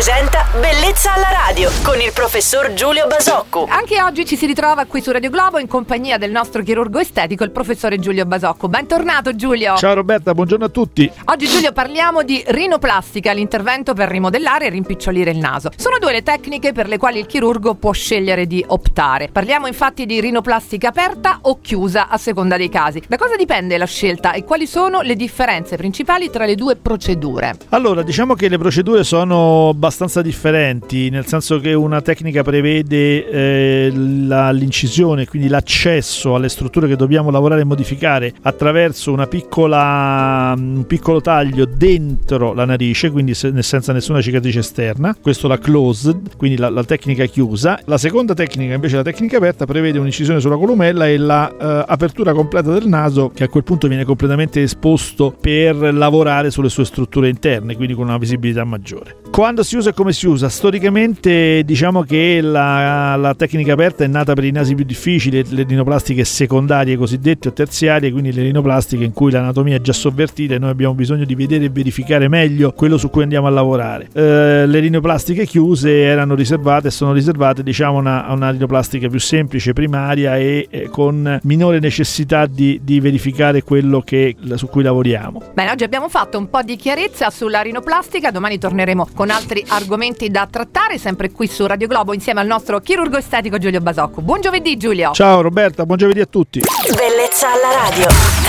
presenta Bellezza alla radio con il professor Giulio Basocco. Anche oggi ci si ritrova qui su Radio Globo in compagnia del nostro chirurgo estetico, il professore Giulio Basocco. Bentornato Giulio. Ciao Roberta, buongiorno a tutti. Oggi Giulio parliamo di rinoplastica, l'intervento per rimodellare e rimpicciolire il naso. Sono due le tecniche per le quali il chirurgo può scegliere di optare. Parliamo infatti di rinoplastica aperta o chiusa a seconda dei casi. Da cosa dipende la scelta e quali sono le differenze principali tra le due procedure? Allora, diciamo che le procedure sono abbastanza differenti, nel senso che una tecnica prevede eh, la, l'incisione, quindi l'accesso alle strutture che dobbiamo lavorare e modificare attraverso piccola, un piccolo taglio dentro la narice, quindi se, senza nessuna cicatrice esterna. Questo la closed, quindi la, la, tecnica chiusa. La seconda tecnica, invece, la tecnica aperta, prevede un'incisione sulla columella e l'apertura la, eh, completa del naso, che a quel punto viene completamente esposto per lavorare sulle sue strutture interne, quindi con una visibilità maggiore. Quando si usa e come si usa? Storicamente diciamo che la, la, tecnica aperta è nata per i nasi più difficili, le rinoplastiche secondarie cosiddette o terziarie, quindi le rinoplastiche in cui l'anatomia è già sovvertita e noi abbiamo bisogno di vedere e verificare meglio quello su cui andiamo a lavorare. Eh, le rinoplastiche chiuse erano riservate e sono riservate diciamo una, a una rinoplastica più semplice, primaria e eh, con minore necessità di, di verificare quello che, su cui lavoriamo. Bene, oggi abbiamo fatto un po' di chiarezza sulla rinoplastica, domani torneremo con altri argomenti da trattare, sempre qui su Radio Globo insieme al nostro chirurgo estetico Giulio Basocco. Buon giovedì Giulio! Ciao Roberta, buon giovedì a tutti! Bellezza alla radio!